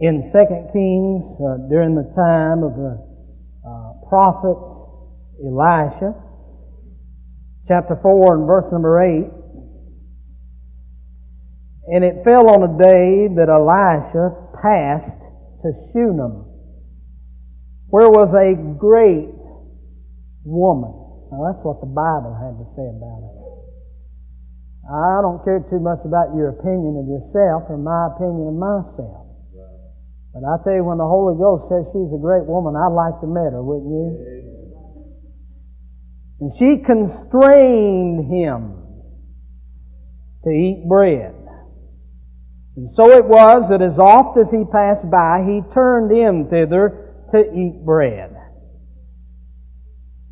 in 2 Kings uh, during the time of the uh, prophet Elisha, chapter 4 and verse number 8. And it fell on a day that Elisha passed to Shunem, where was a great woman. Now that's what the Bible had to say about it. I don't care too much about your opinion of yourself or my opinion of myself. But I tell you, when the Holy Ghost says she's a great woman, I'd like to meet her, wouldn't you? And she constrained him to eat bread. And so it was that as oft as he passed by, he turned in thither to eat bread.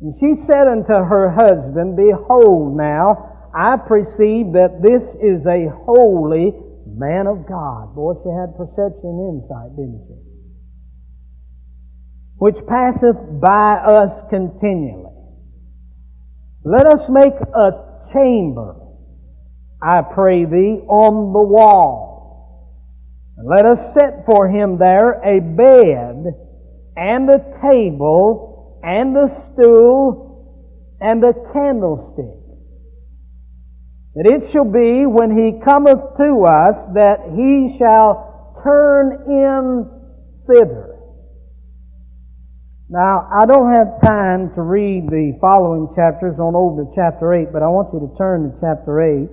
And she said unto her husband, Behold now, I perceive that this is a holy man of God. Boy, she had perception and insight, didn't she? Which passeth by us continually. Let us make a chamber, I pray thee, on the wall. And let us set for him there a bed and a table and a stool and a candlestick that it shall be when he cometh to us that he shall turn in thither. Now, I don't have time to read the following chapters on over to chapter 8, but I want you to turn to chapter 8.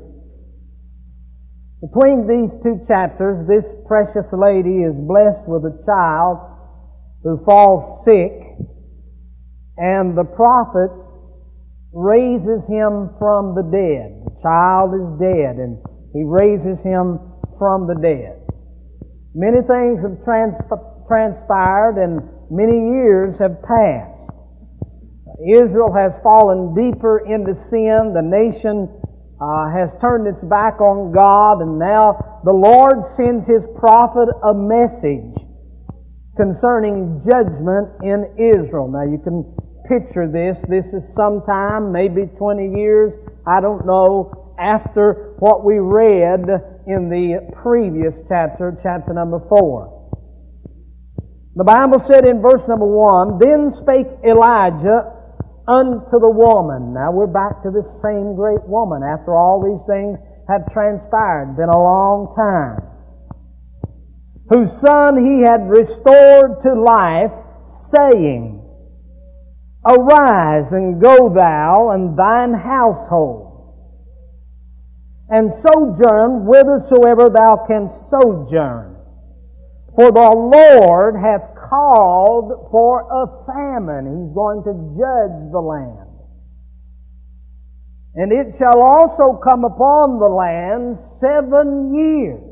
Between these two chapters, this precious lady is blessed with a child who falls sick, and the prophet raises him from the dead. Child is dead and he raises him from the dead. Many things have transp- transpired and many years have passed. Israel has fallen deeper into sin. The nation uh, has turned its back on God and now the Lord sends His prophet a message concerning judgment in Israel. Now you can picture this. This is sometime, maybe 20 years, I don't know, after what we read in the previous chapter, chapter number 4. The Bible said in verse number 1, Then spake Elijah unto the woman. Now we're back to this same great woman after all these things have transpired. Been a long time. Whose son he had restored to life, saying, Arise and go thou and thine household, and sojourn whithersoever thou canst sojourn. For the Lord hath called for a famine. He's going to judge the land. And it shall also come upon the land seven years.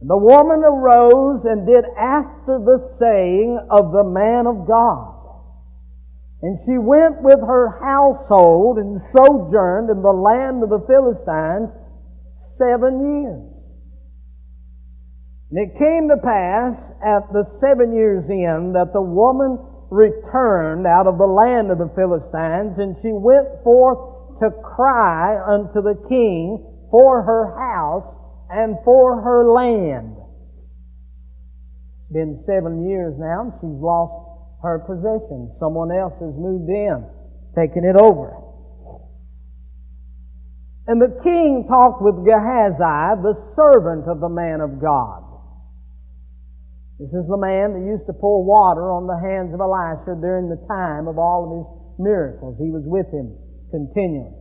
The woman arose and did after the saying of the man of God. And she went with her household and sojourned in the land of the Philistines seven years. And it came to pass at the seven years' end that the woman returned out of the land of the Philistines, and she went forth to cry unto the king for her house and for her land. Been seven years now, and she's lost her possession. Someone else has moved in, taken it over. And the king talked with Gehazi, the servant of the man of God. This is the man that used to pour water on the hands of Elisha during the time of all of his miracles. He was with him continually.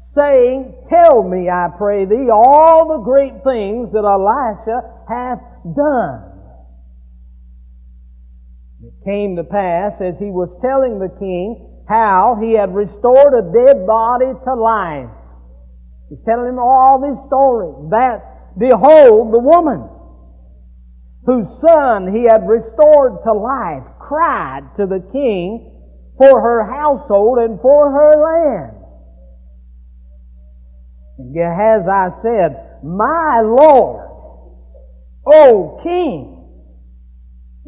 Saying, Tell me, I pray thee, all the great things that Elisha hath done. It came to pass as he was telling the king how he had restored a dead body to life. He's telling him all these stories. That, behold, the woman whose son he had restored to life cried to the king for her household and for her land. And Gehazi said, My Lord, O King,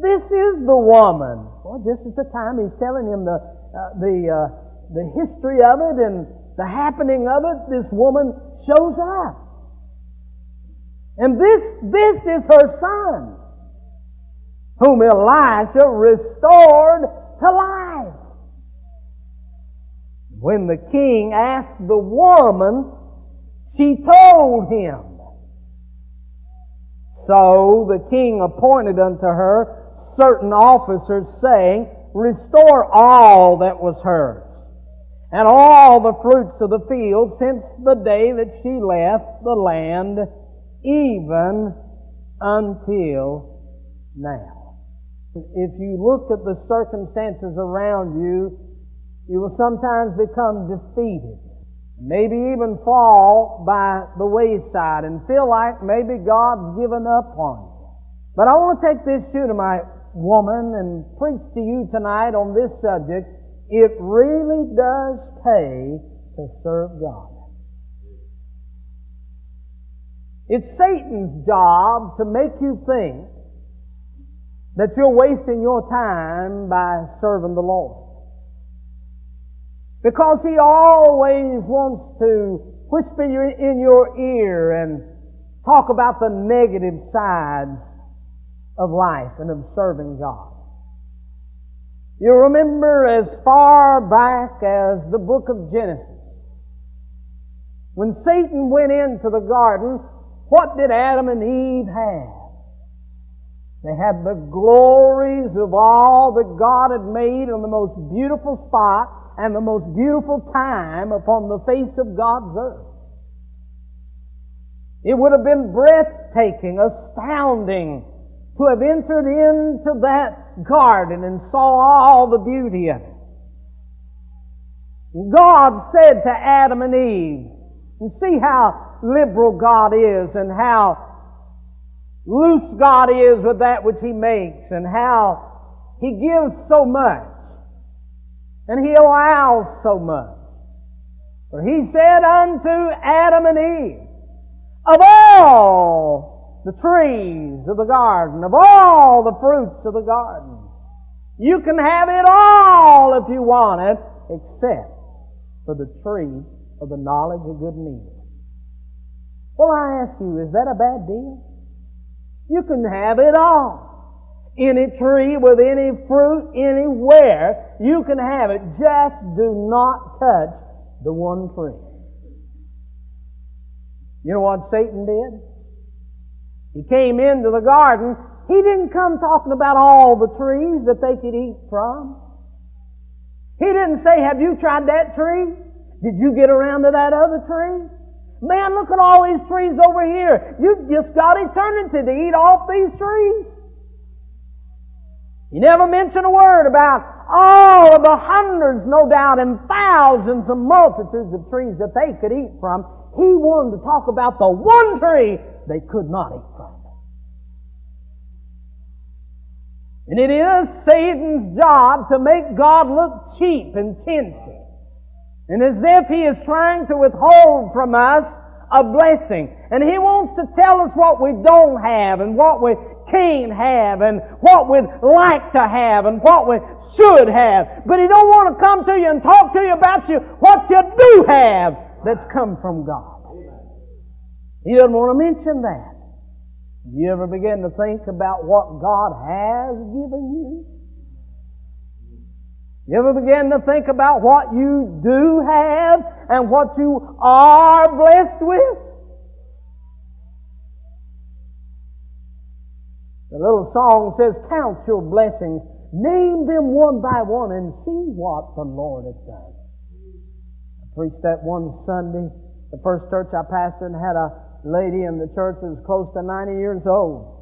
this is the woman. Well, just at the time he's telling him the, uh, the, uh, the history of it and the happening of it, this woman shows up. And this, this is her son, whom Elisha restored to life. When the king asked the woman, she told him. So the king appointed unto her certain officers, saying, Restore all that was hers, and all the fruits of the field since the day that she left the land, even until now. If you look at the circumstances around you, you will sometimes become defeated. Maybe even fall by the wayside and feel like maybe God's given up on you. But I want to take this Shunammite woman and preach to you tonight on this subject. It really does pay to serve God. It's Satan's job to make you think that you're wasting your time by serving the Lord. Because he always wants to whisper in your ear and talk about the negative sides of life and of serving God. You remember as far back as the book of Genesis. When Satan went into the garden, what did Adam and Eve have? They had the glories of all that God had made on the most beautiful spot and the most beautiful time upon the face of God's earth. It would have been breathtaking, astounding to have entered into that garden and saw all the beauty of it. God said to Adam and Eve, and see how liberal God is and how loose God is with that which He makes and how He gives so much and He allows so much. For He said unto Adam and Eve, of all the trees of the garden, of all the fruits of the garden. You can have it all if you want it, except for the tree of the knowledge of good and evil. Well, I ask you, is that a bad deal? You can have it all. Any tree with any fruit anywhere, you can have it. Just do not touch the one tree. You know what Satan did? He came into the garden. He didn't come talking about all the trees that they could eat from. He didn't say, have you tried that tree? Did you get around to that other tree? Man, look at all these trees over here. You've just got eternity to eat off these trees. He never mentioned a word about all of the hundreds, no doubt, and thousands and multitudes of trees that they could eat from. He wanted to talk about the one tree they could not eat from. And it is Satan's job to make God look cheap and tinsy. And as if he is trying to withhold from us a blessing. And he wants to tell us what we don't have and what we can't have and what we'd like to have and what we should have. But he don't want to come to you and talk to you about you what you do have that's come from God. He doesn't want to mention that. You ever begin to think about what God has given you? You ever begin to think about what you do have and what you are blessed with? The little song says, Count your blessings, name them one by one, and see what the Lord has done. I preached that one Sunday, the first church I pastored, had a lady in the church was close to 90 years old.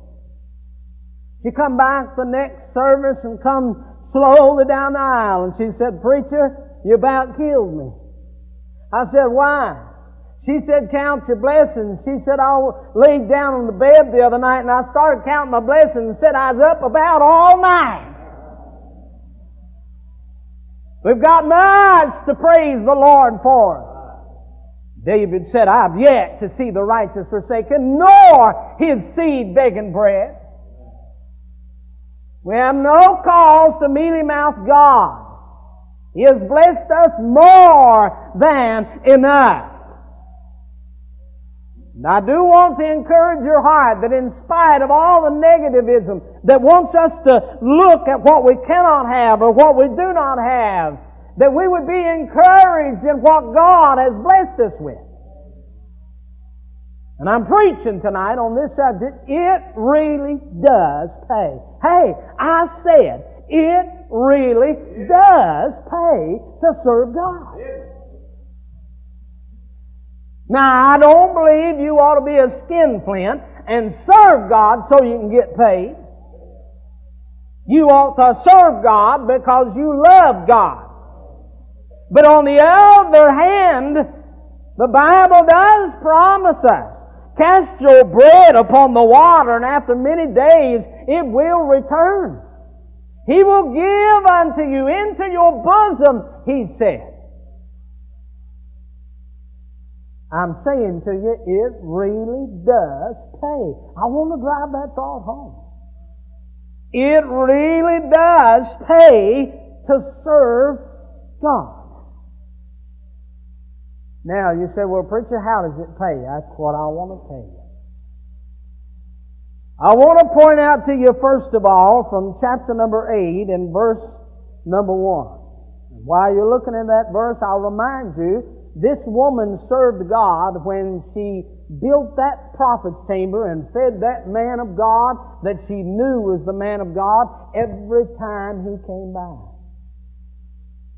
She come back the next service and come slowly down the aisle and she said, Preacher, you about killed me. I said, Why? She said, Count your blessings. She said, I laid down on the bed the other night and I started counting my blessings and said I was up about all night. We've got much to praise the Lord for. David said, I've yet to see the righteous forsaken, nor his seed begging bread. We have no cause to mealy mouth God. He has blessed us more than enough. And I do want to encourage your heart that in spite of all the negativism that wants us to look at what we cannot have or what we do not have, that we would be encouraged in what God has blessed us with. And I'm preaching tonight on this subject. It really does pay. Hey, I said, it really does pay to serve God. Now, I don't believe you ought to be a skinflint and serve God so you can get paid. You ought to serve God because you love God. But on the other hand, the Bible does promise us, cast your bread upon the water and after many days it will return. He will give unto you into your bosom, he said. I'm saying to you, it really does pay. I want to drive that thought home. It really does pay to serve God. Now, you say, well, preacher, how does it pay? That's what I want to tell you. I want to point out to you, first of all, from chapter number 8 and verse number 1. while you're looking at that verse, I'll remind you this woman served God when she built that prophet's chamber and fed that man of God that she knew was the man of God every time he came by.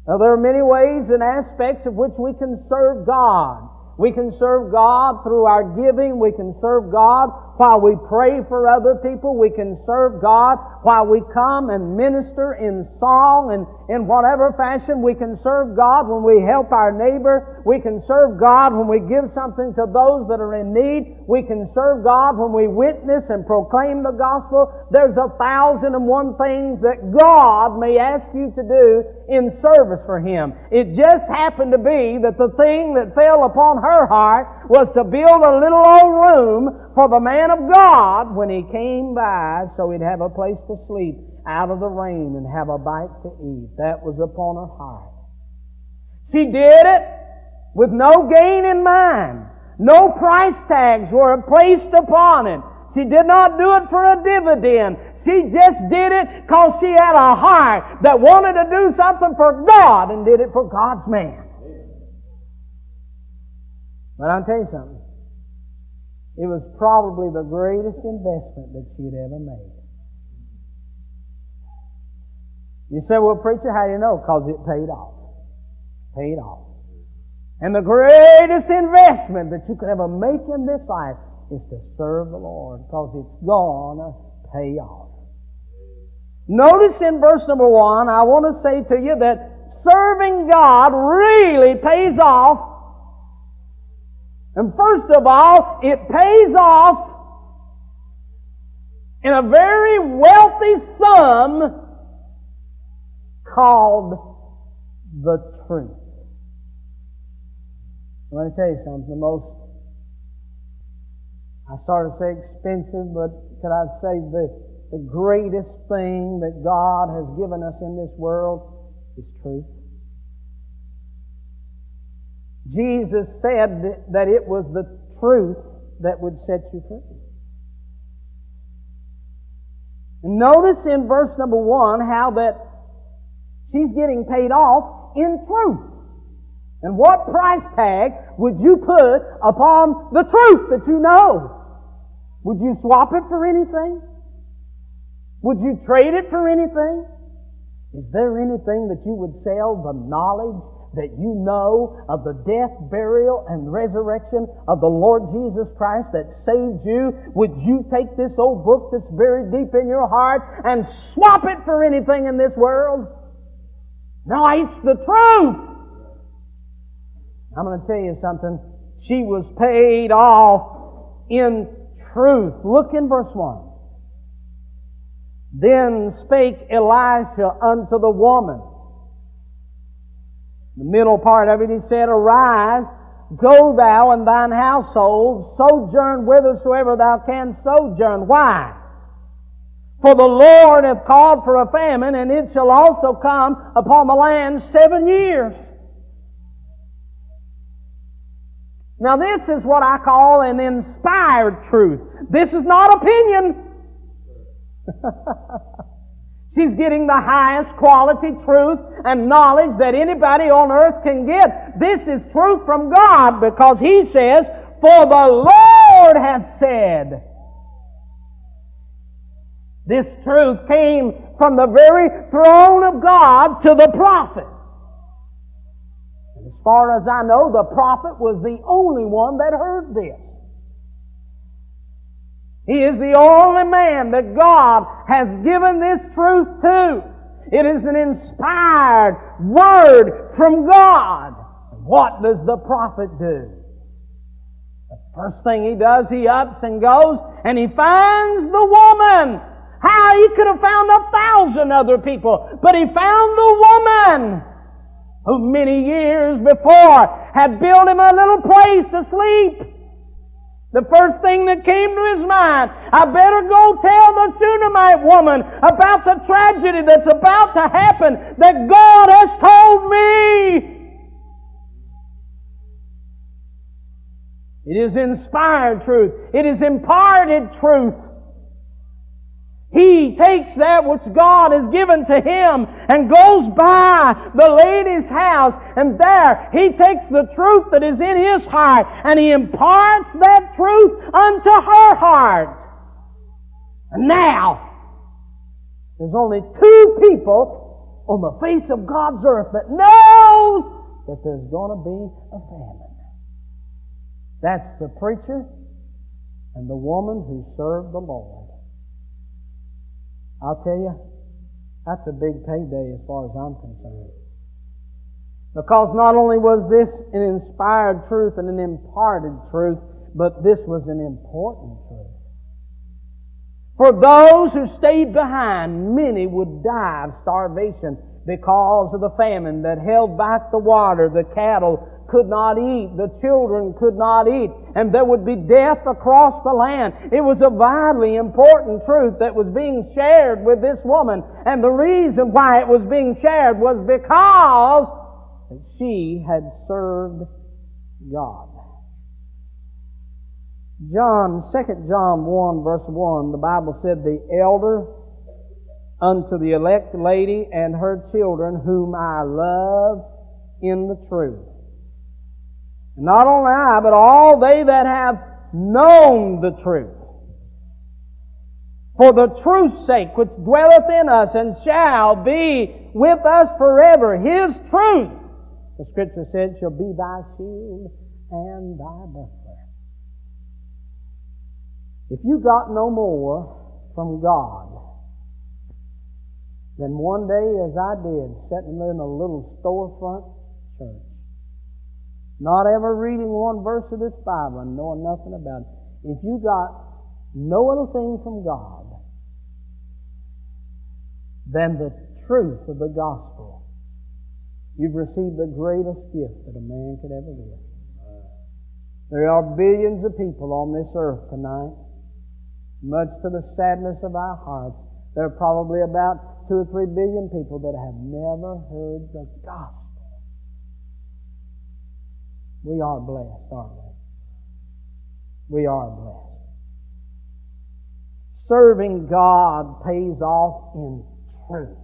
Now there are many ways and aspects of which we can serve God. We can serve God through our giving. We can serve God while we pray for other people. We can serve God while we come and minister in song and in whatever fashion. We can serve God when we help our neighbor. We can serve God when we give something to those that are in need. We can serve God when we witness and proclaim the gospel. There's a thousand and one things that God may ask you to do in service for Him. It just happened to be that the thing that fell upon her heart was to build a little old room for the man of God when he came by so he'd have a place to sleep out of the rain and have a bite to eat. That was upon her heart. She did it with no gain in mind. No price tags were placed upon it. She did not do it for a dividend. She just did it because she had a heart that wanted to do something for God and did it for God's man. But I'll tell you something. It was probably the greatest investment that she had ever made. You say, well, preacher, how do you know? Because it paid off. Paid off. And the greatest investment that you could ever make in this life is to serve the Lord because it's gonna pay off. Notice in verse number one, I want to say to you that serving God really pays off and first of all, it pays off in a very wealthy sum called the truth. I want to tell you something. The most, I started to say expensive, but could I say the, the greatest thing that God has given us in this world is truth. Jesus said that it was the truth that would set you free. Notice in verse number one how that she's getting paid off in truth. And what price tag would you put upon the truth that you know? Would you swap it for anything? Would you trade it for anything? Is there anything that you would sell the knowledge that you know of the death, burial, and resurrection of the Lord Jesus Christ that saved you, would you take this old book that's buried deep in your heart and swap it for anything in this world? No, it's the truth. I'm going to tell you something. She was paid off in truth. Look in verse 1. Then spake Elisha unto the woman, the middle part of it, he said, Arise, go thou and thine household, sojourn whithersoever thou canst sojourn. Why? For the Lord hath called for a famine, and it shall also come upon the land seven years. Now this is what I call an inspired truth. This is not opinion. She's getting the highest quality truth and knowledge that anybody on earth can get. This is truth from God because He says, For the Lord hath said. This truth came from the very throne of God to the prophet. And as far as I know, the prophet was the only one that heard this. He is the only man that God has given this truth to. It is an inspired word from God. What does the prophet do? The first thing he does, he ups and goes and he finds the woman. How? He could have found a thousand other people, but he found the woman who many years before had built him a little place to sleep. The first thing that came to his mind, I better go tell the Shunammite woman about the tragedy that's about to happen that God has told me. It is inspired truth. It is imparted truth. He takes that which God has given to him and goes by the lady's house and there he takes the truth that is in his heart and he imparts that truth unto her heart. And now, there's only two people on the face of God's earth that knows that there's going to be a famine. That's the preacher and the woman who served the Lord. I'll tell you, that's a big payday as far as I'm concerned. Because not only was this an inspired truth and an imparted truth, but this was an important truth. For those who stayed behind, many would die of starvation because of the famine that held back the water, the cattle could not eat, the children could not eat, and there would be death across the land. It was a vitally important truth that was being shared with this woman, and the reason why it was being shared was because she had served God. John, 2 John 1 verse 1, the Bible said, the elder unto the elect lady and her children whom I love in the truth. Not only I, but all they that have known the truth. For the truth's sake, which dwelleth in us and shall be with us forever, His truth, the Scripture said, shall be thy shield and thy buckler. If you got no more from God than one day as I did, sitting in a little storefront not ever reading one verse of this Bible and knowing nothing about it. If you got no other thing from God than the truth of the gospel, you've received the greatest gift that a man could ever give. There are billions of people on this earth tonight. Much to the sadness of our hearts, there are probably about two or three billion people that have never heard the gospel. We are blessed, aren't we? We are blessed. Serving God pays off in truth.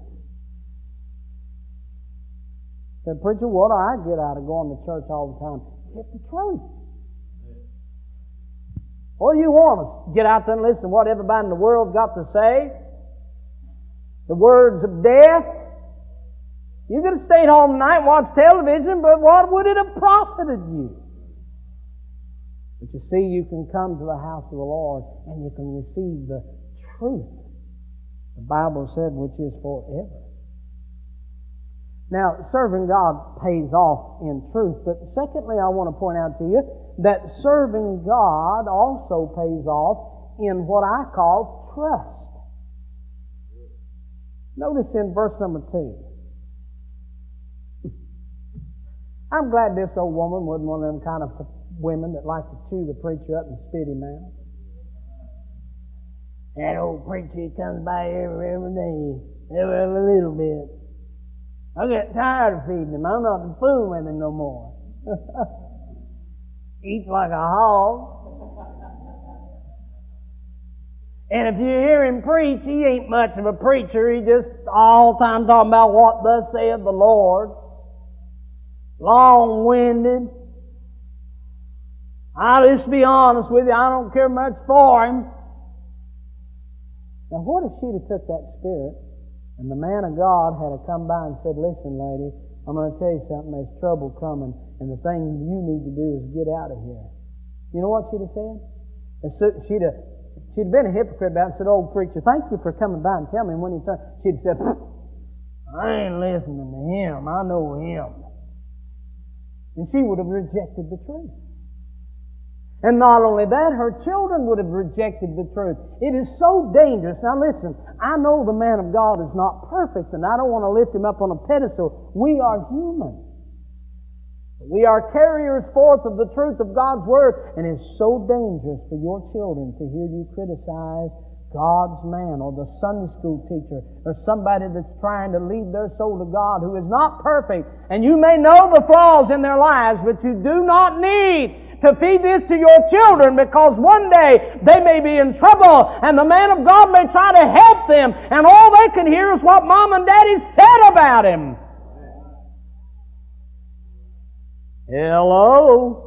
Said, preacher, what do I get out of going to church all the time? Get the truth. What do you want us? Get out there and listen to what everybody in the world got to say? The words of death? You could have stayed home tonight and watched television, but what would it have profited you? But you see, you can come to the house of the Lord and you can receive the truth. The Bible said, which is forever. Now, serving God pays off in truth, but secondly, I want to point out to you that serving God also pays off in what I call trust. Notice in verse number two. I'm glad this old woman wasn't one of them kind of women that like to chew the preacher up and spit him out. That old preacher comes by every, every day, every, every little bit. I get tired of feeding him. I'm not fooling with him no more. eats like a hog. And if you hear him preach, he ain't much of a preacher. He just all the time talking about what thus saith the Lord. Long-winded. I'll just be honest with you, I don't care much for him. Now what if she'd have took that spirit and the man of God had come by and said, listen lady, I'm going to tell you something, there's trouble coming and the thing you need to do is get out of here. You know what she'd have said? She'd have She'd been a hypocrite about it and said, Old preacher, thank you for coming by and telling me when he turned. She'd said, I ain't listening to him. I know him. And she would have rejected the truth. And not only that, her children would have rejected the truth. It is so dangerous. Now listen, I know the man of God is not perfect and I don't want to lift him up on a pedestal. We are human. We are carriers forth of the truth of God's Word, and it's so dangerous for your children to hear you criticize God's man or the Sunday school teacher or somebody that's trying to lead their soul to God who is not perfect. And you may know the flaws in their lives, but you do not need to feed this to your children because one day they may be in trouble and the man of God may try to help them and all they can hear is what mom and daddy said about him. Hello?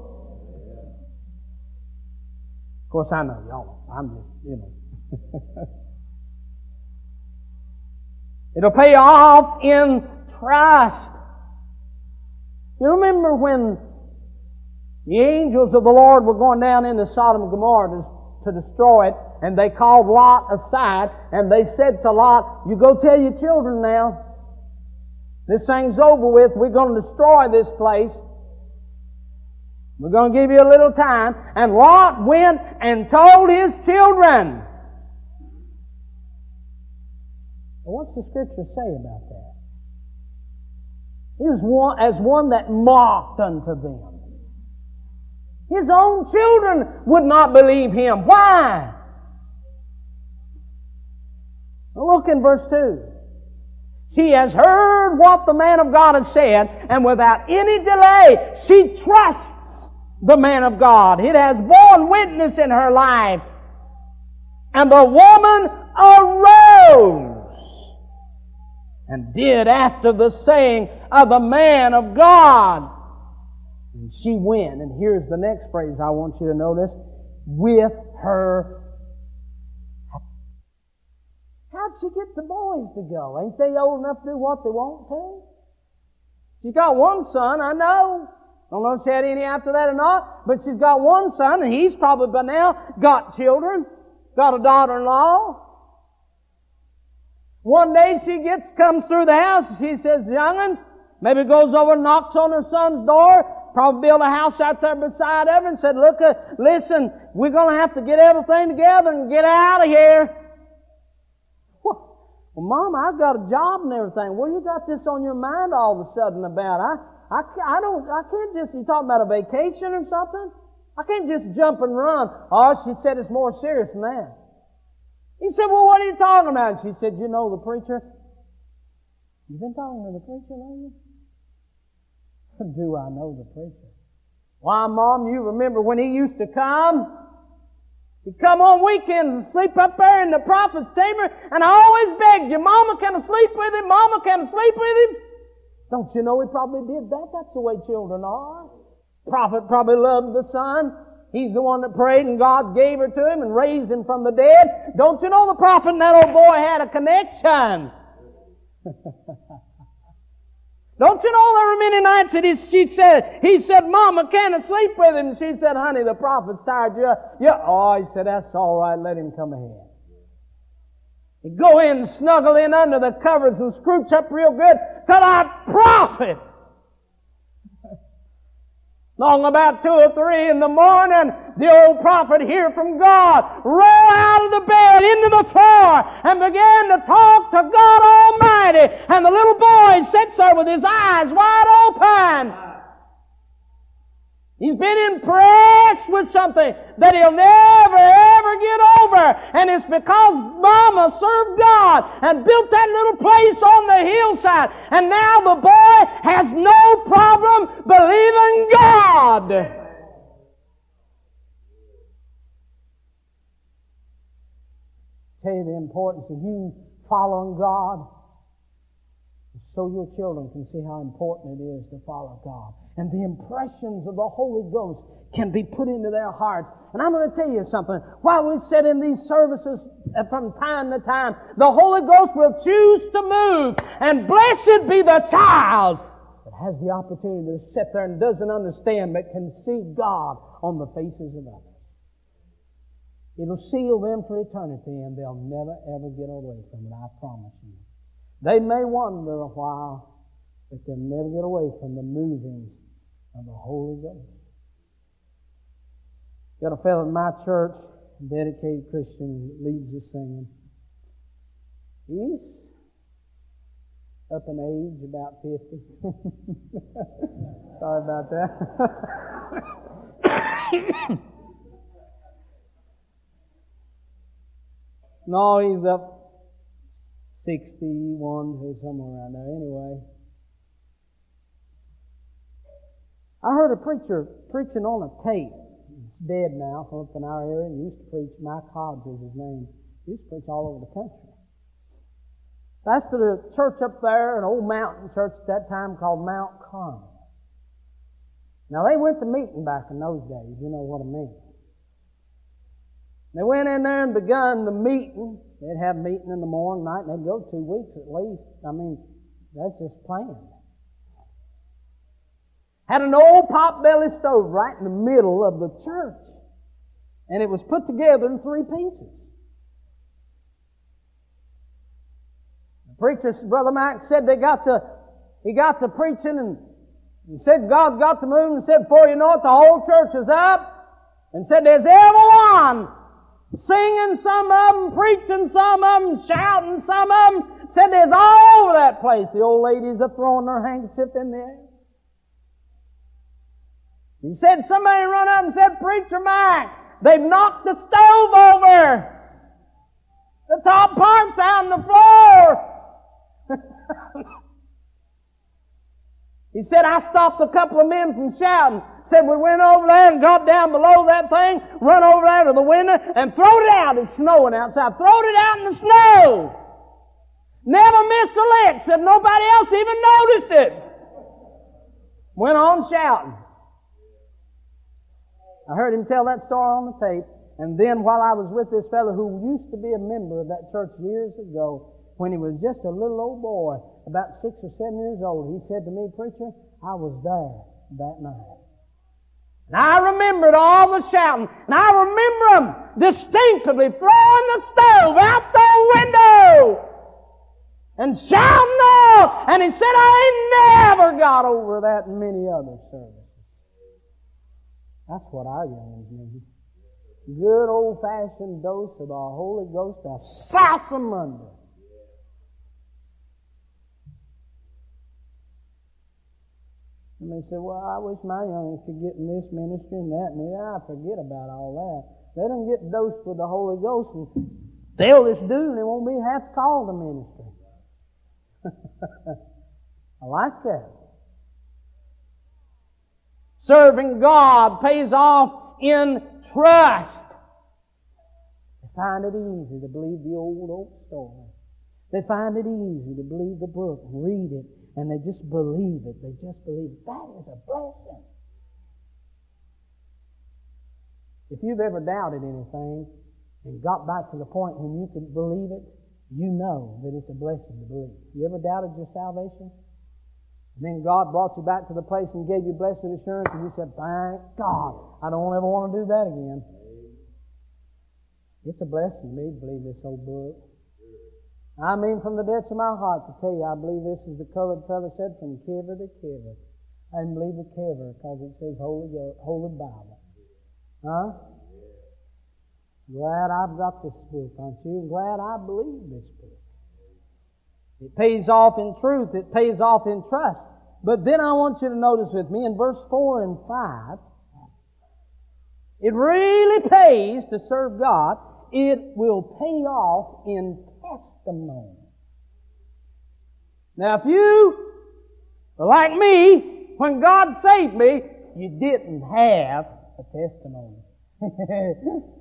Of course, I know y'all. I'm just, you know. It'll pay off in trust. You remember when the angels of the Lord were going down into Sodom and Gomorrah to, to destroy it, and they called Lot aside, and they said to Lot, you go tell your children now. This thing's over with. We're going to destroy this place. We're going to give you a little time. And Lot went and told his children. Well, what's the scripture say about that? He was one, as one that mocked unto them. His own children would not believe him. Why? Look in verse 2. She has heard what the man of God has said, and without any delay, she trusts the man of God. It has borne witness in her life. And the woman arose and did after the saying of the man of God. And she went, and here's the next phrase I want you to notice, with her. How'd she get the boys to go? Ain't they old enough to do what they want to? She's got one son, I know. Don't know if she had any after that or not, but she's got one son, and he's probably by now got children, got a daughter-in-law. One day she gets, comes through the house, she says, young'uns, maybe goes over and knocks on her son's door, probably built a house out there beside of her and said, look, uh, listen, we're gonna have to get everything together and get out of here. Well, Mom, I've got a job and everything. Well, you got this on your mind all of a sudden about, I, I, I don't, I can't just, you talking about a vacation or something? I can't just jump and run. Oh, she said it's more serious than that. He said, well, what are you talking about? She said, you know the preacher? You've been talking to the preacher lately? Do I know the preacher? Why, Mom, you remember when he used to come? He'd come on weekends and sleep up there in the prophet's chamber, and I always begged you, Mama, can I sleep with him? Mama, can I sleep with him? Don't you know he probably did that? That's the way children are. Prophet probably loved the son. He's the one that prayed and God gave her to him and raised him from the dead. Don't you know the prophet and that old boy had a connection? Don't you know there were many nights that he, she said, he said, Mama, can I sleep with him? And she said, honey, the prophet's tired you. Yeah. Oh, he said, that's all right. Let him come ahead. You go in, snuggle in under the covers and scrooch up real good to that prophet. Long about two or three in the morning, the old prophet hear from God, roll out of the bed into the floor and began to talk to God Almighty. And the little boy sits there with his eyes wide open. He's been impressed with something that he'll never ever get over. And it's because mama served God and built that little place on the hillside. And now the boy has no problem believing God. Tell you the importance of you following God so your children can see how important it is to follow God. And the impressions of the Holy Ghost can be put into their hearts. And I'm going to tell you something. While we sit in these services uh, from time to time, the Holy Ghost will choose to move. And blessed be the child that has the opportunity to sit there and doesn't understand but can see God on the faces of others. It'll seal them for eternity and they'll never ever get away from it, I promise you. They may wander a while, but they'll never get away from the moving the Holy Ghost. Got a fellow in my church, dedicated Christian, leads the singing. He's up in age, about 50. Sorry about that. no, he's up 61 or somewhere around there. Anyway, I heard a preacher preaching on a tape. He's dead now from up in our area. He used to preach. Mike Hodge was his name. He used to preach all over the country. To the church up there, an old mountain church at that time called Mount Carmel. Now they went to meeting back in those days. You know what I mean. They went in there and begun the meeting. They'd have meeting in the morning, night, and they'd go two weeks at least. I mean, that's just planned. Had an old pot belly stove right in the middle of the church. And it was put together in three pieces. The preacher, Brother Mike, said they got to, he got to preaching and he said God got to move and said, before you know it, the whole church is up. And said, there's everyone Singing some of them, preaching some of them, shouting some of them. Said there's all over that place. The old ladies are throwing their handkerchief in the air. He said somebody run up and said, Preacher Mike, they've knocked the stove over. The top part's on the floor. he said, I stopped a couple of men from shouting. Said we went over there and got down below that thing, run over there to the window and throwed it out. It's snowing outside. Throwed it out in the snow. Never missed a lick. Said nobody else even noticed it. Went on shouting. I heard him tell that story on the tape. And then while I was with this fellow who used to be a member of that church years ago, when he was just a little old boy, about six or seven years old, he said to me, Preacher, I was there that night. And I remembered all the shouting. And I remember them distinctly throwing the stove out the window and shouting out. And he said, I never got over that many other services. That's what our young need. Good old fashioned dose of the Holy Ghost to sauce them under. And they say, well, I wish my youngins could get in this ministry and that and that. I forget about all that. They don't get dosed with the Holy Ghost and they'll just do and they won't be half called to ministry. I like that. Serving God pays off in trust. They find it easy to believe the old old story. They find it easy to believe the book and read it and they just believe it. They just believe it. That is a blessing. If you've ever doubted anything and got back to the point when you could believe it, you know that it's a blessing to believe. You ever doubted your salvation? And then God brought you back to the place and gave you blessed assurance and you said, thank God, I don't ever want to do that again. It's a blessing to me to believe this old book. I mean from the depths of my heart to tell you, I believe this is the colored fellow said from kiver to kiver. I didn't believe the kiver because it says Holy, Holy Bible. Huh? Glad I've got this book, aren't you? Glad I believe this book. It pays off in truth. It pays off in trust. But then I want you to notice with me in verse 4 and 5, it really pays to serve God. It will pay off in testimony. Now, if you like me, when God saved me, you didn't have a testimony.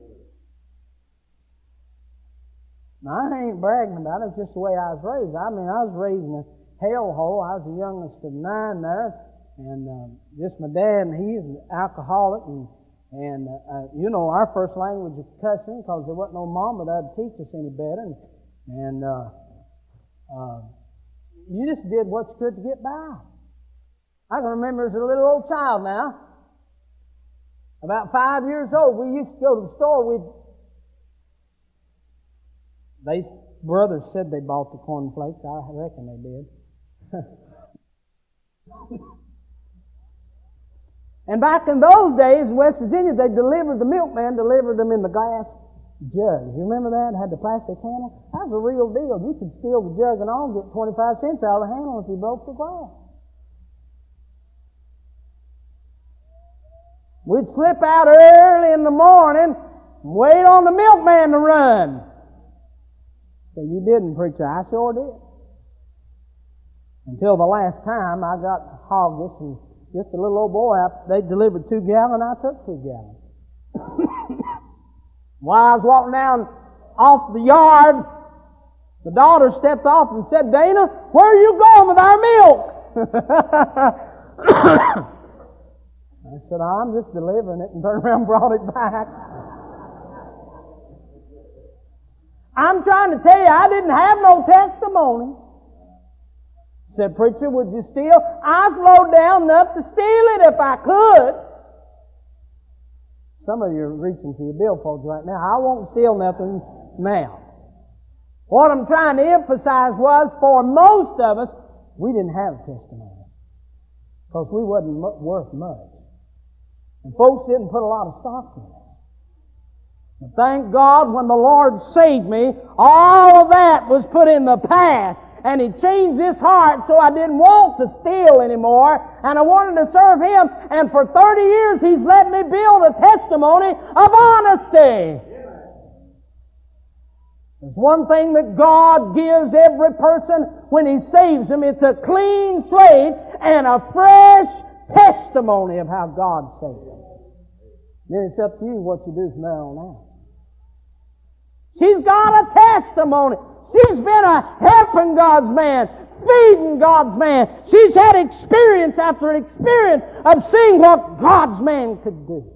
Now, I ain't bragging about it. It's just the way I was raised. I mean, I was raised in a hellhole. I was the youngest of nine there. And uh, just my dad, and he's an alcoholic. And, and uh, uh, you know, our first language was cussing because there wasn't no mama to teach us any better. And, and uh, uh, you just did what you could to get by. I can remember as a little old child now, about five years old, we used to go to the store. We'd they brothers said they bought the cornflakes. I reckon they did. and back in those days in West Virginia, they delivered the milkman delivered them in the glass jug. You remember that? Had the plastic handle. That was a real deal. You could steal the jug and all, get 25 cents out of the handle if you broke the glass. We'd slip out early in the morning, and wait on the milkman to run. Say, you didn't, preacher. I sure did. Until the last time I got hoggish and just a little old boy, they delivered two gallon, I took two gallon. While I was walking down off the yard, the daughter stepped off and said, Dana, where are you going with our milk? I said, I'm just delivering it and turned around and brought it back. I'm trying to tell you, I didn't have no testimony. Said, preacher, would you steal? I slowed down enough to steal it if I could. Some of you are reaching for your billfolds right now. I won't steal nothing now. What I'm trying to emphasize was, for most of us, we didn't have testimony. Because we wasn't worth much. And folks didn't put a lot of stock in it. Thank God when the Lord saved me, all of that was put in the past. And He changed this heart so I didn't want to steal anymore. And I wanted to serve Him. And for 30 years He's let me build a testimony of honesty. There's one thing that God gives every person when He saves them. It's a clean slate and a fresh testimony of how God saved them. Then it's up to you what you do from there on out. She's got a testimony. She's been a helping God's man, feeding God's man. She's had experience after experience of seeing what God's man could do.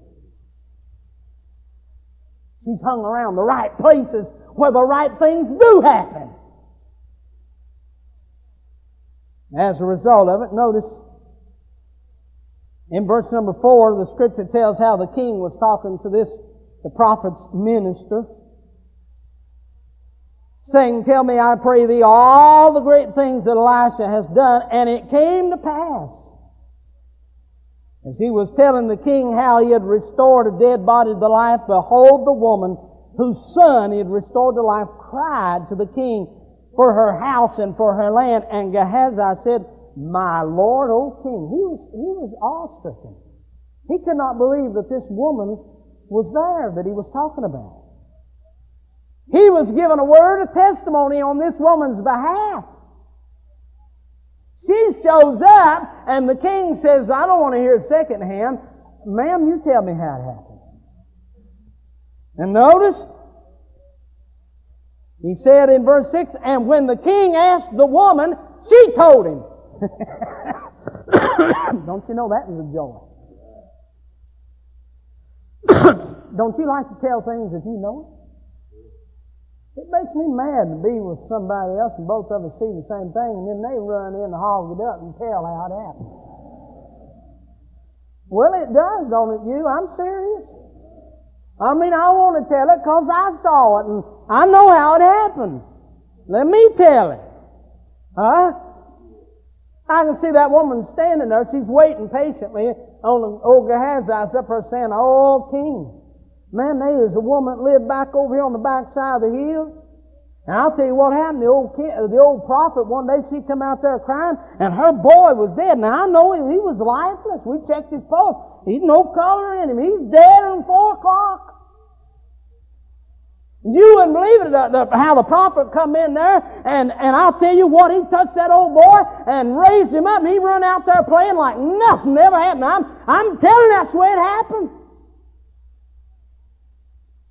She's hung around the right places where the right things do happen. As a result of it, notice in verse number four, the scripture tells how the king was talking to this, the prophet's minister saying, Tell me, I pray thee, all the great things that Elisha has done. And it came to pass. As he was telling the king how he had restored a dead body to life, behold, the woman whose son he had restored to life cried to the king for her house and for her land. And Gehazi said, My Lord, O king. He was, he was awestricken. He could not believe that this woman was there that he was talking about. He was given a word of testimony on this woman's behalf. She shows up, and the king says, I don't want to hear it secondhand. Ma'am, you tell me how it happened. And notice, he said in verse 6, and when the king asked the woman, she told him. don't you know that is a joy? don't you like to tell things if you know it? It makes me mad to be with somebody else and both of us see the same thing and then they run in and hog it up and tell how it happened. Well, it does, don't it, you? I'm serious. I mean, I want to tell it because I saw it and I know how it happened. Let me tell it. Huh? I can see that woman standing there. She's waiting patiently on the old Gehazi up there saying, Oh, king. Man, there is a woman that lived back over here on the back side of the hill. And I'll tell you what happened. The old kid, the old prophet, one day she come out there crying, and her boy was dead. Now I know he, he was lifeless. We checked his pulse. He's no color in him. He's dead at four o'clock. You wouldn't believe it, the, the, how the prophet come in there, and, and I'll tell you what, he touched that old boy and raised him up, and he run out there playing like nothing ever happened. I'm, I'm telling that's the way it happened.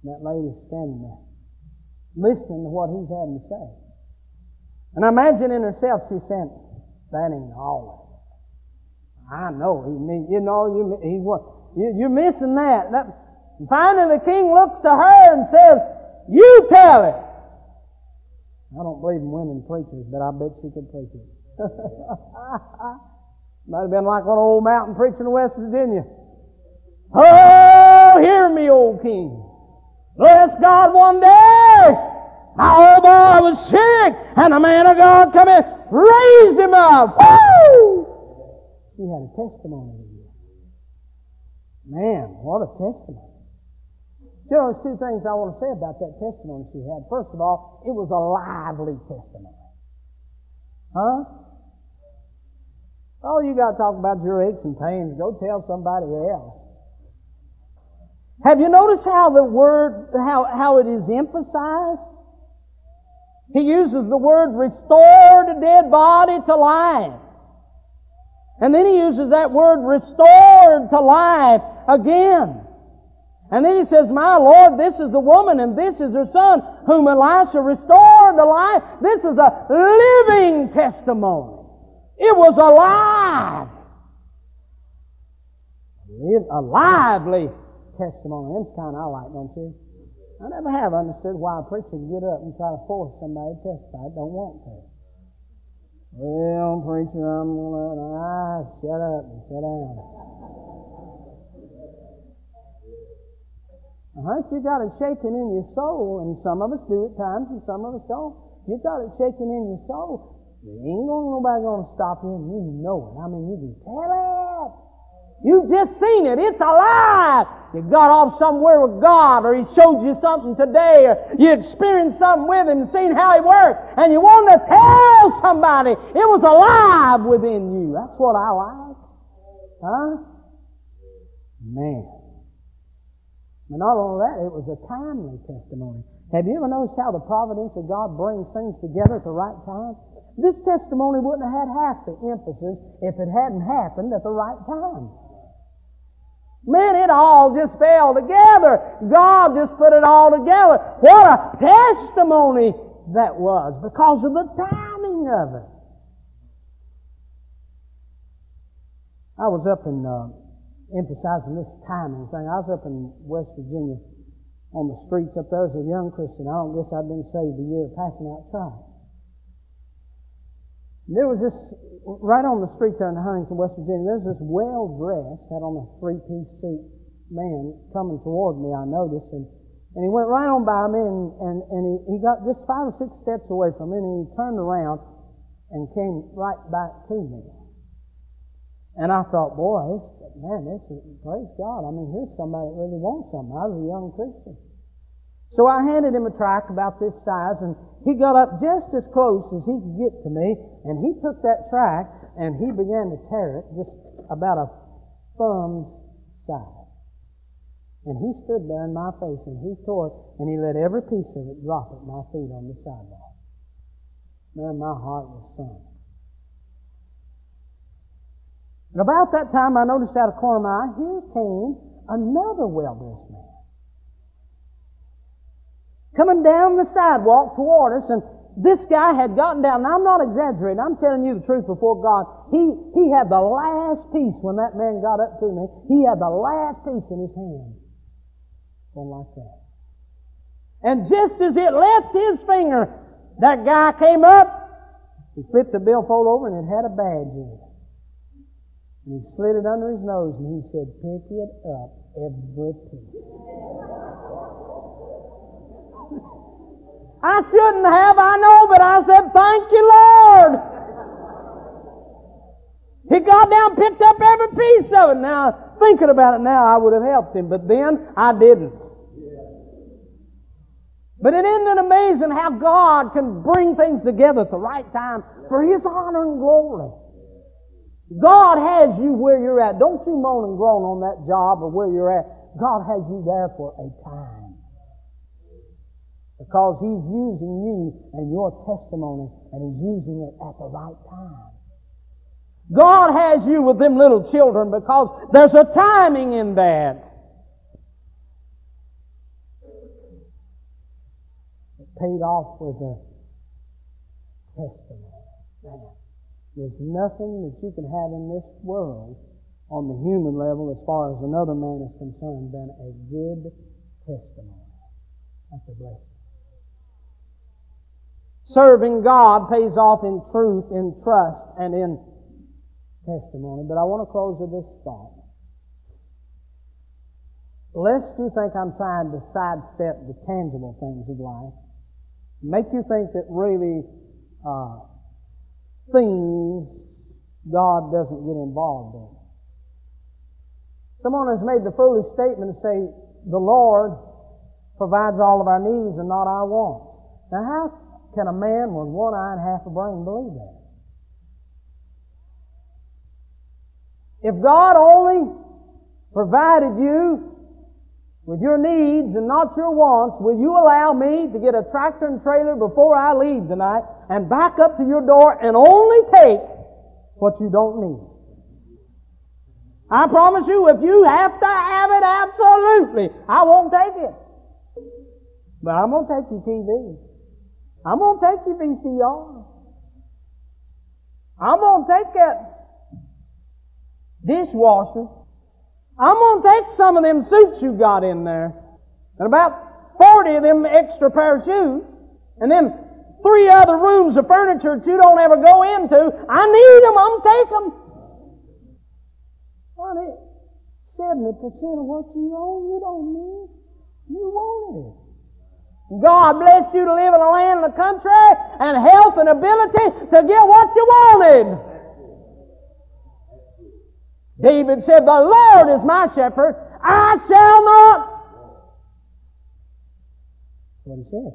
That lady standing there. listening to what he's having to say. And I imagine in herself she's saying, that ain't all I know he mean, you know, you, he's what, you, you're missing that. that. Finally the king looks to her and says, you tell it. I don't believe in women preachers, but I bet she could preach it. Might have been like one old mountain preacher in West Virginia. Oh, hear me, old king. Bless God one day. My old boy was sick, and a man of God come in, raised him up. Woo! He had a testimony to you. Man, what a testimony. You know, there's two things I want to say about that testimony she had. First of all, it was a lively testimony. Huh? Oh, you got to talk about your aches and pains. Go tell somebody else. Have you noticed how the word, how, how it is emphasized? He uses the word restore the dead body to life. And then he uses that word restored to life again. And then he says, My Lord, this is the woman and this is her son whom Elisha restored to life. This is a living testimony. It was alive. A lively testimony. That's kind I like, don't you? I never have understood why a preacher can get up and try to force somebody to testify that don't want to. Well, preacher, I'm gonna, ah, shut up and sit down. Uh-huh, you got it shaking in your soul, and some of us do at times, and some of us don't. You got it shaking in your soul. Ain't gonna nobody gonna stop you, and you know it. I mean, you can tell it. You've just seen it. It's alive. You got off somewhere with God, or He showed you something today, or you experienced something with Him and seen how He worked, and you wanted to tell somebody it was alive within you. That's what I like. Huh? Man. But not only that, it was a timely testimony. Have you ever noticed how the providence of God brings things together at the right time? This testimony wouldn't have had half the emphasis if it hadn't happened at the right time. Man, it all just fell together. God just put it all together. What a testimony that was because of the timing of it. I was up in, uh, emphasizing this timing thing. I was up in West Virginia on the streets up there as a young Christian. I don't guess I'd been saved a year passing out. There was this, right on the street there in Huntington, West Virginia, there's this well-dressed, had on a three-piece suit man coming toward me, I noticed, and, and he went right on by me, and, and, and he, he got just five or six steps away from me, and he turned around and came right back to me. And I thought, boy, man, this is, praise God. I mean, here's somebody that really wants something. I was a young Christian. So I handed him a tract about this size, and he got up just as close as he could get to me, and he took that tract and he began to tear it just about a thumb's size. And he stood there in my face and he tore it, and he let every piece of it drop at my feet on the sidewalk. Man, my heart was sunk. And about that time, I noticed out of the corner of my eye, here came another man coming down the sidewalk toward us, and this guy had gotten down. Now, I'm not exaggerating. I'm telling you the truth before God. He, he had the last piece when that man got up to me. He had the last piece in his hand. Going like that. And just as it left his finger, that guy came up, he flipped the billfold over and it had a badge in it. And he slid it under his nose and he said, pick it up every piece. I shouldn't have, I know, but I said, thank you, Lord. He got down, picked up every piece of it. Now, thinking about it now, I would have helped him, but then I didn't. But it isn't it amazing how God can bring things together at the right time for His honor and glory? God has you where you're at. Don't you moan and groan on that job or where you're at. God has you there for a time because He's using you and your testimony, and He's using it at the right time. God has you with them little children because there's a timing in that. It paid off with a testimony. There's nothing that you can have in this world on the human level as far as another man is concerned than a good testimony. That's a blessing. Serving God pays off in truth, in trust, and in testimony. But I want to close with this thought. Lest you think I'm trying to sidestep the tangible things of life, make you think that really uh, things God doesn't get involved in. Someone has made the foolish statement to say, the Lord provides all of our needs and not our wants. Now how can a man with one eye and half a brain believe that? If God only provided you with your needs and not your wants, will you allow me to get a tractor and trailer before I leave tonight and back up to your door and only take what you don't need? I promise you, if you have to have it, absolutely, I won't take it. But I'm going to take your TV. I'm going to take your VCR. I'm going to take that dishwasher. I'm going to take some of them suits you got in there, and about 40 of them extra pair of shoes, and then three other rooms of furniture that you don't ever go into. I need them. I'm take them. Honey, 70% of what you own, you don't need. You wanted it. God bless you to live in a land and a country and health and ability to get what you wanted. David said, The Lord is my shepherd, I shall not. What he said.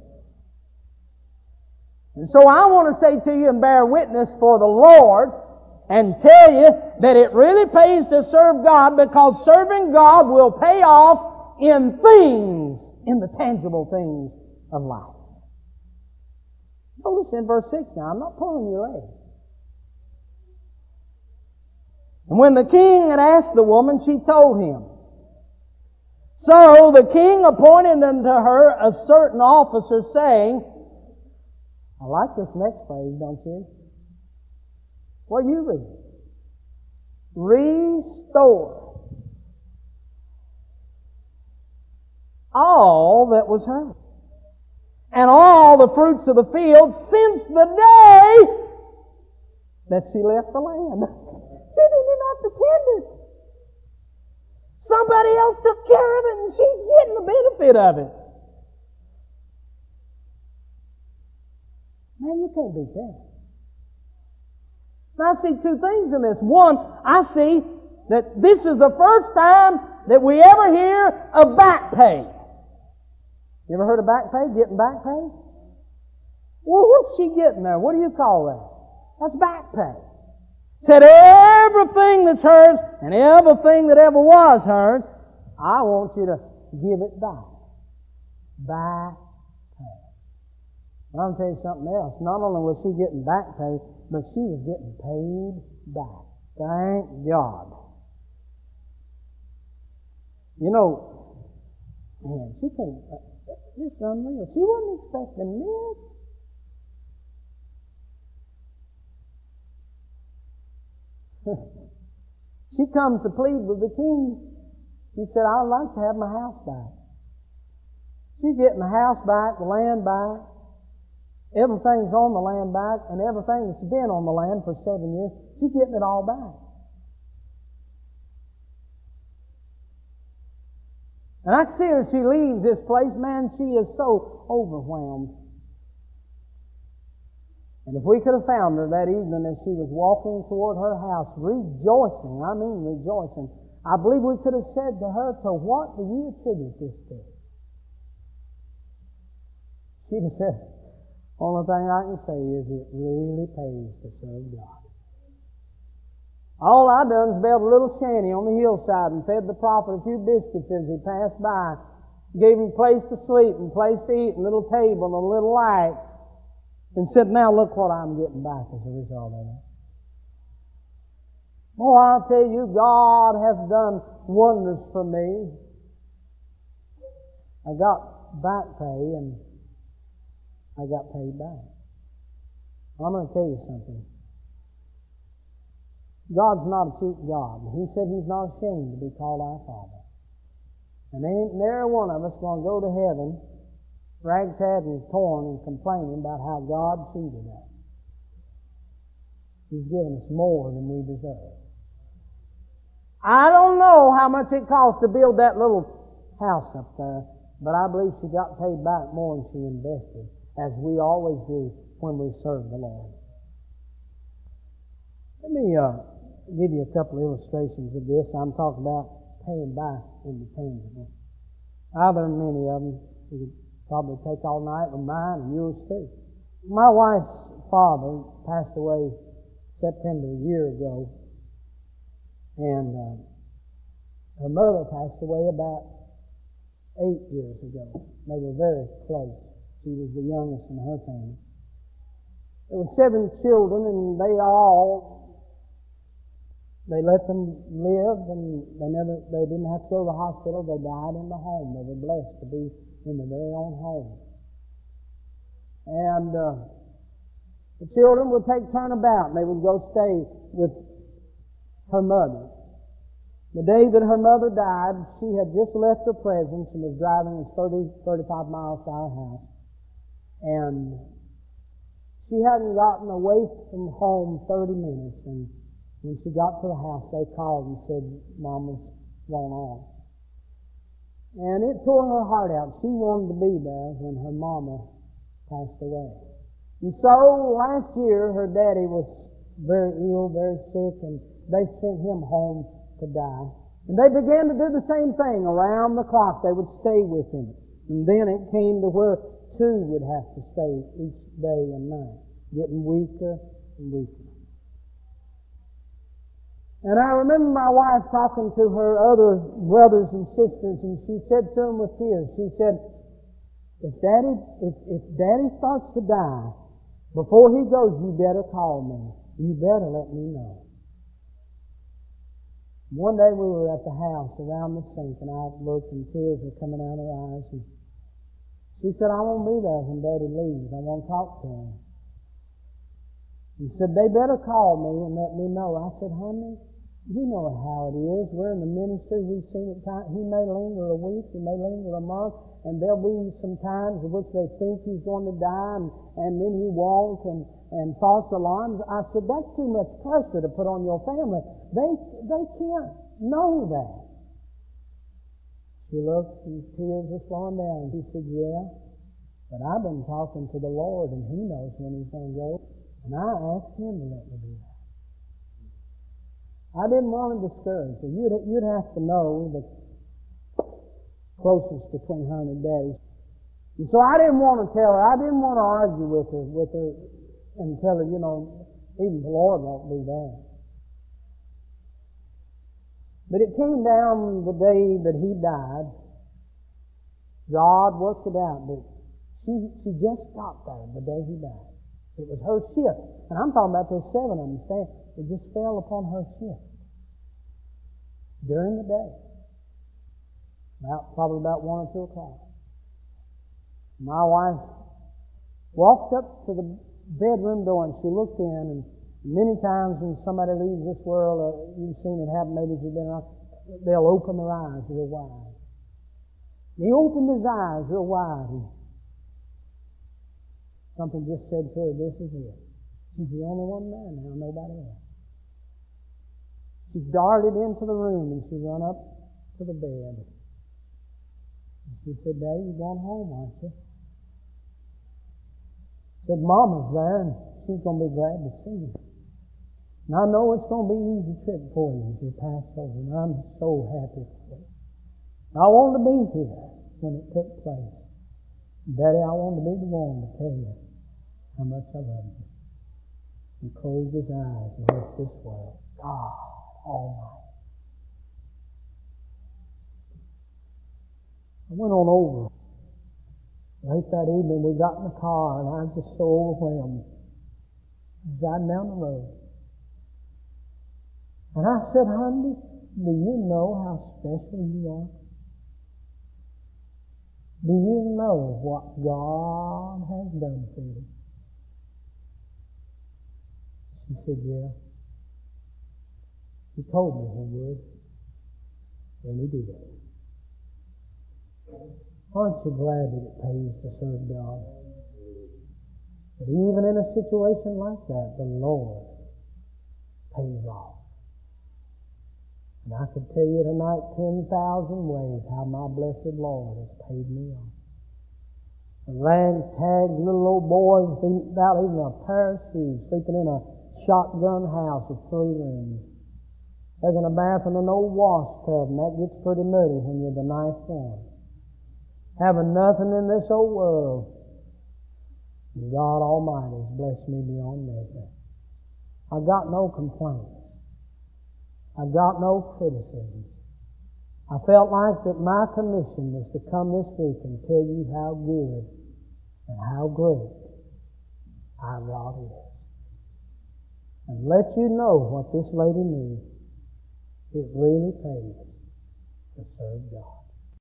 And so I want to say to you and bear witness for the Lord and tell you that it really pays to serve God because serving God will pay off in things, in the tangible things of life. Notice in verse 6 now, I'm not pulling your leg. And when the king had asked the woman, she told him. So the king appointed unto her a certain officer, saying, I like this next phrase, don't you? What you read? Restore all that was hers, and all the fruits of the field since the day that she left the land. She didn't even have to tend it. Somebody else took care of it and she's getting the benefit of it. Man, you can't beat that. I see two things in this. One, I see that this is the first time that we ever hear of back pay. You ever heard of back pay? Getting back pay? Well, what's she getting there? What do you call that? That's back pay. Said everything that's hers and everything that ever was hers, I want you to give it back. Back pay. I'm going to tell you something else. Not only was she getting back pay, but she was getting paid back. Thank God. You know, man, she uh, this is unreal. She wasn't expecting this. she comes to plead with the king. She said, I'd like to have my house back. She's getting the house back, the land back. Everything's on the land back, and everything that's been on the land for seven years, she's getting it all back. And I see her, she leaves this place, man, she is so overwhelmed. And if we could have found her that evening as she was walking toward her house, rejoicing, I mean rejoicing, I believe we could have said to her, To what do you attribute this to? She'd have said, Only thing I can say is it really pays to serve God. All I done is built a little shanty on the hillside and fed the prophet a few biscuits as he passed by. Gave him place to sleep and place to eat and a little table and a little light and said, now look what I'm getting back as a result of it. Oh, I'll tell you, God has done wonders for me. I got back pay and I got paid back. I'm going to tell you something. God's not a cheap God. He said He's not ashamed to be called our Father. And ain't there one of us going to go to heaven ragtag and torn and complaining about how God treated us. He's given us more than we deserve. I don't know how much it cost to build that little house up there, but I believe she got paid back more than she invested, as we always do when we serve the Lord. Let me uh, give you a couple of illustrations of this. I'm talking about paying back in the tangible. Than many of them, we could probably take all night with mine and yours too. My wife's father passed away September a year ago, and uh, her mother passed away about eight years ago. They were very close. She was the youngest in her family. There were seven children, and they all they let them live, and they never they didn't have to go to the hospital. They died in the home. They were blessed to be in their very own home. And uh, the children would take turn about, and they would go stay with her mother. The day that her mother died, she had just left her presence and was driving 30, 35 miles to our house. And she hadn't gotten away from home 30 minutes, and when she got to the house, they called and said, Mama's gone on. And it tore her heart out. She wanted to be there when her mama passed away. And so last year, her daddy was very ill, very sick, and they sent him home to die. And they began to do the same thing around the clock. They would stay with him. And then it came to where two would have to stay each day and night, getting weaker and weaker. And I remember my wife talking to her other brothers and sisters, and she said to them with tears, she said, if daddy, if, if daddy starts to die, before he goes, you better call me. You better let me know. One day we were at the house around the sink, and I looked, and tears were coming out of her eyes. And she said, I won't be there when Daddy leaves. I won't talk to him. He said, they better call me and let me know. I said, honey, you know how it is. We're in the ministry. We've seen it. Time. He may linger a week. He may linger a month. And there'll be some times in which they think he's going to die and, and then he won't and, and false alarms. I said, that's too much pressure to put on your family. They, they can't know that. She looked and tears were flowing down. He said, yeah, but I've been talking to the Lord and he knows when he's going to go. And I asked him to let me do that. I didn't want to discourage her. You'd, you'd have to know the closest between her and daddy. And so I didn't want to tell her. I didn't want to argue with her, with her, and tell her, you know, even the Lord won't do that. But it came down the day that he died. God worked it out, but she, she just stopped there the day he died. It was her shift. And I'm talking about those seven of them. Stand. It just fell upon her shift during the day. About, probably about one or two o'clock. My wife walked up to the bedroom door and she looked in and many times when somebody leaves this world, uh, you've seen it happen, maybe if you've been around, they'll open their eyes real wide. He opened his eyes real wide and something just said to her, this is it. She's the only one there now, nobody else. She darted into the room and she ran up to the bed. And she said, Daddy, you're going home, aren't you? Said, Mama's there and she's going to be glad to see you. And I know it's going to be an easy trip for you as you pass over, and I'm so happy for you. I wanted to be here when it took place. Daddy, I wanted to be the one to tell you how much I love you. He closed his eyes and left this world. God. Almighty. I went on over. Late that evening, we got in the car, and I was just so overwhelmed. Driving down the road. And I said, honey, do you know how special you are? Do you know what God has done for you? She said, Yeah. He told me he would. And he did. Aren't you glad that it pays to serve God? But even in a situation like that, the Lord pays off. And I could tell you tonight 10,000 ways how my blessed Lord has paid me off. A ragtag little old boy without even a pair of shoes, sleeping in a shotgun house of three rooms. Taking a bath in an old wash tub, and that gets pretty muddy when you're the ninth one. Having nothing in this old world. God Almighty has blessed me beyond measure. I got no complaints. I got no criticism. I felt like that my commission was to come this week and tell you how good and how great our God is. And let you know what this lady knew. It really pays to serve God.